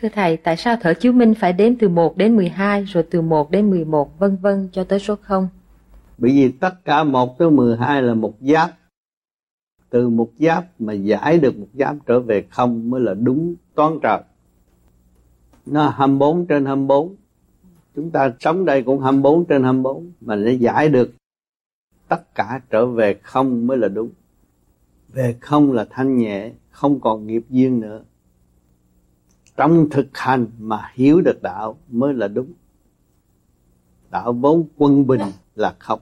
Thưa Thầy, tại sao thở chiếu minh phải đếm từ 1 đến 12 rồi từ 1 đến 11 vân vân cho tới số 0? Bởi vì tất cả 1 tới 12 là một giáp. Từ một giáp mà giải được một giáp trở về không mới là đúng toán trời. Nó 24 trên 24. Chúng ta sống đây cũng 24 trên 24 mà nó giải được tất cả trở về không mới là đúng. Về không là thanh nhẹ, không còn nghiệp duyên nữa trong thực hành mà hiểu được đạo mới là đúng. Đạo vốn quân bình là không.